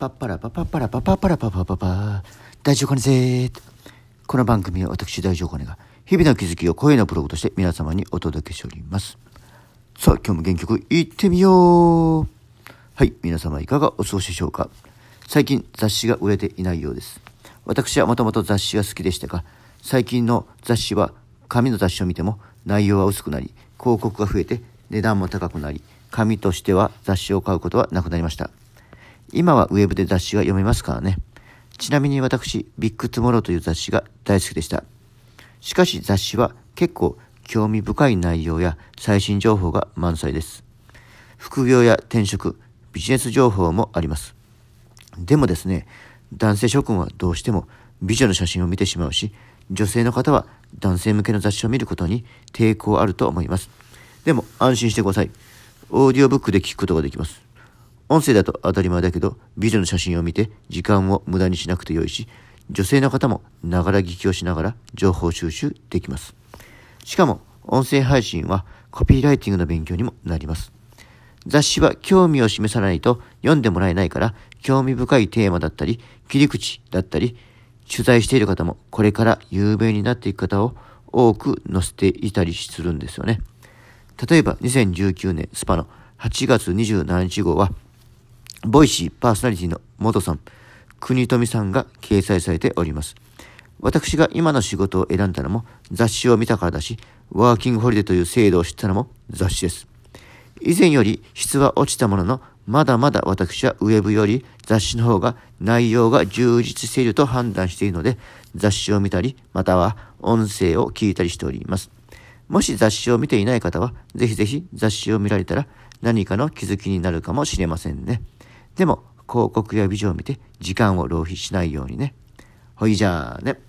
パッパラパパッパラパパッパラパパパパ大丈夫かねぜこの番組は私大丈夫かねが日々の気づきを声のブログとして皆様にお届けしておりますさあ今日も原曲いってみようはい皆様いかがお過ごしでしょうか最近雑誌が売れていないようです私はもともと雑誌が好きでしたが最近の雑誌は紙の雑誌を見ても内容は薄くなり広告が増えて値段も高くなり紙としては雑誌を買うことはなくなりました。今はウェブで雑誌が読めますからね。ちなみに私、 Big Tomorrow という雑誌が大好きでした。しかし雑誌は結構興味深い内容や最新情報が満載です。副業や転職、ビジネス情報もあります。でもですね、男性諸君はどうしても美女の写真を見てしまうし、女性の方は男性向けの雑誌を見ることに抵抗あると思います。でも安心してください。オーディオブックで聞くことができます。音声だと当たり前だけど、美女の写真を見て時間を無駄にしなくてよいし、女性の方もながら聞きをしながら情報収集できます。しかも、音声配信はコピーライティングの勉強にもなります。雑誌は興味を示さないと読んでもらえないから、興味深いテーマだったり、切り口だったり、取材している方もこれから有名になっていく方を多く載せていたりするんですよね。例えば2019年 SPA!の8月27日号は、 Voicyパーソナリティの元さん、国富さんが掲載されております。私が今の仕事を選んだのも雑誌を見たからだし、ワーキングホリデーという制度を知ったのも雑誌です。以前より質は落ちたものの、まだまだ私はウェブより雑誌の方が内容が充実していると判断しているので、雑誌を見たり、または音声を聞いたりしております。もし雑誌を見ていない方は、ぜひぜひ雑誌を見られたら何かの気づきになるかもしれませんね。でも、広告やビジョンを見て時間を浪費しないようにね。ほいじゃあね。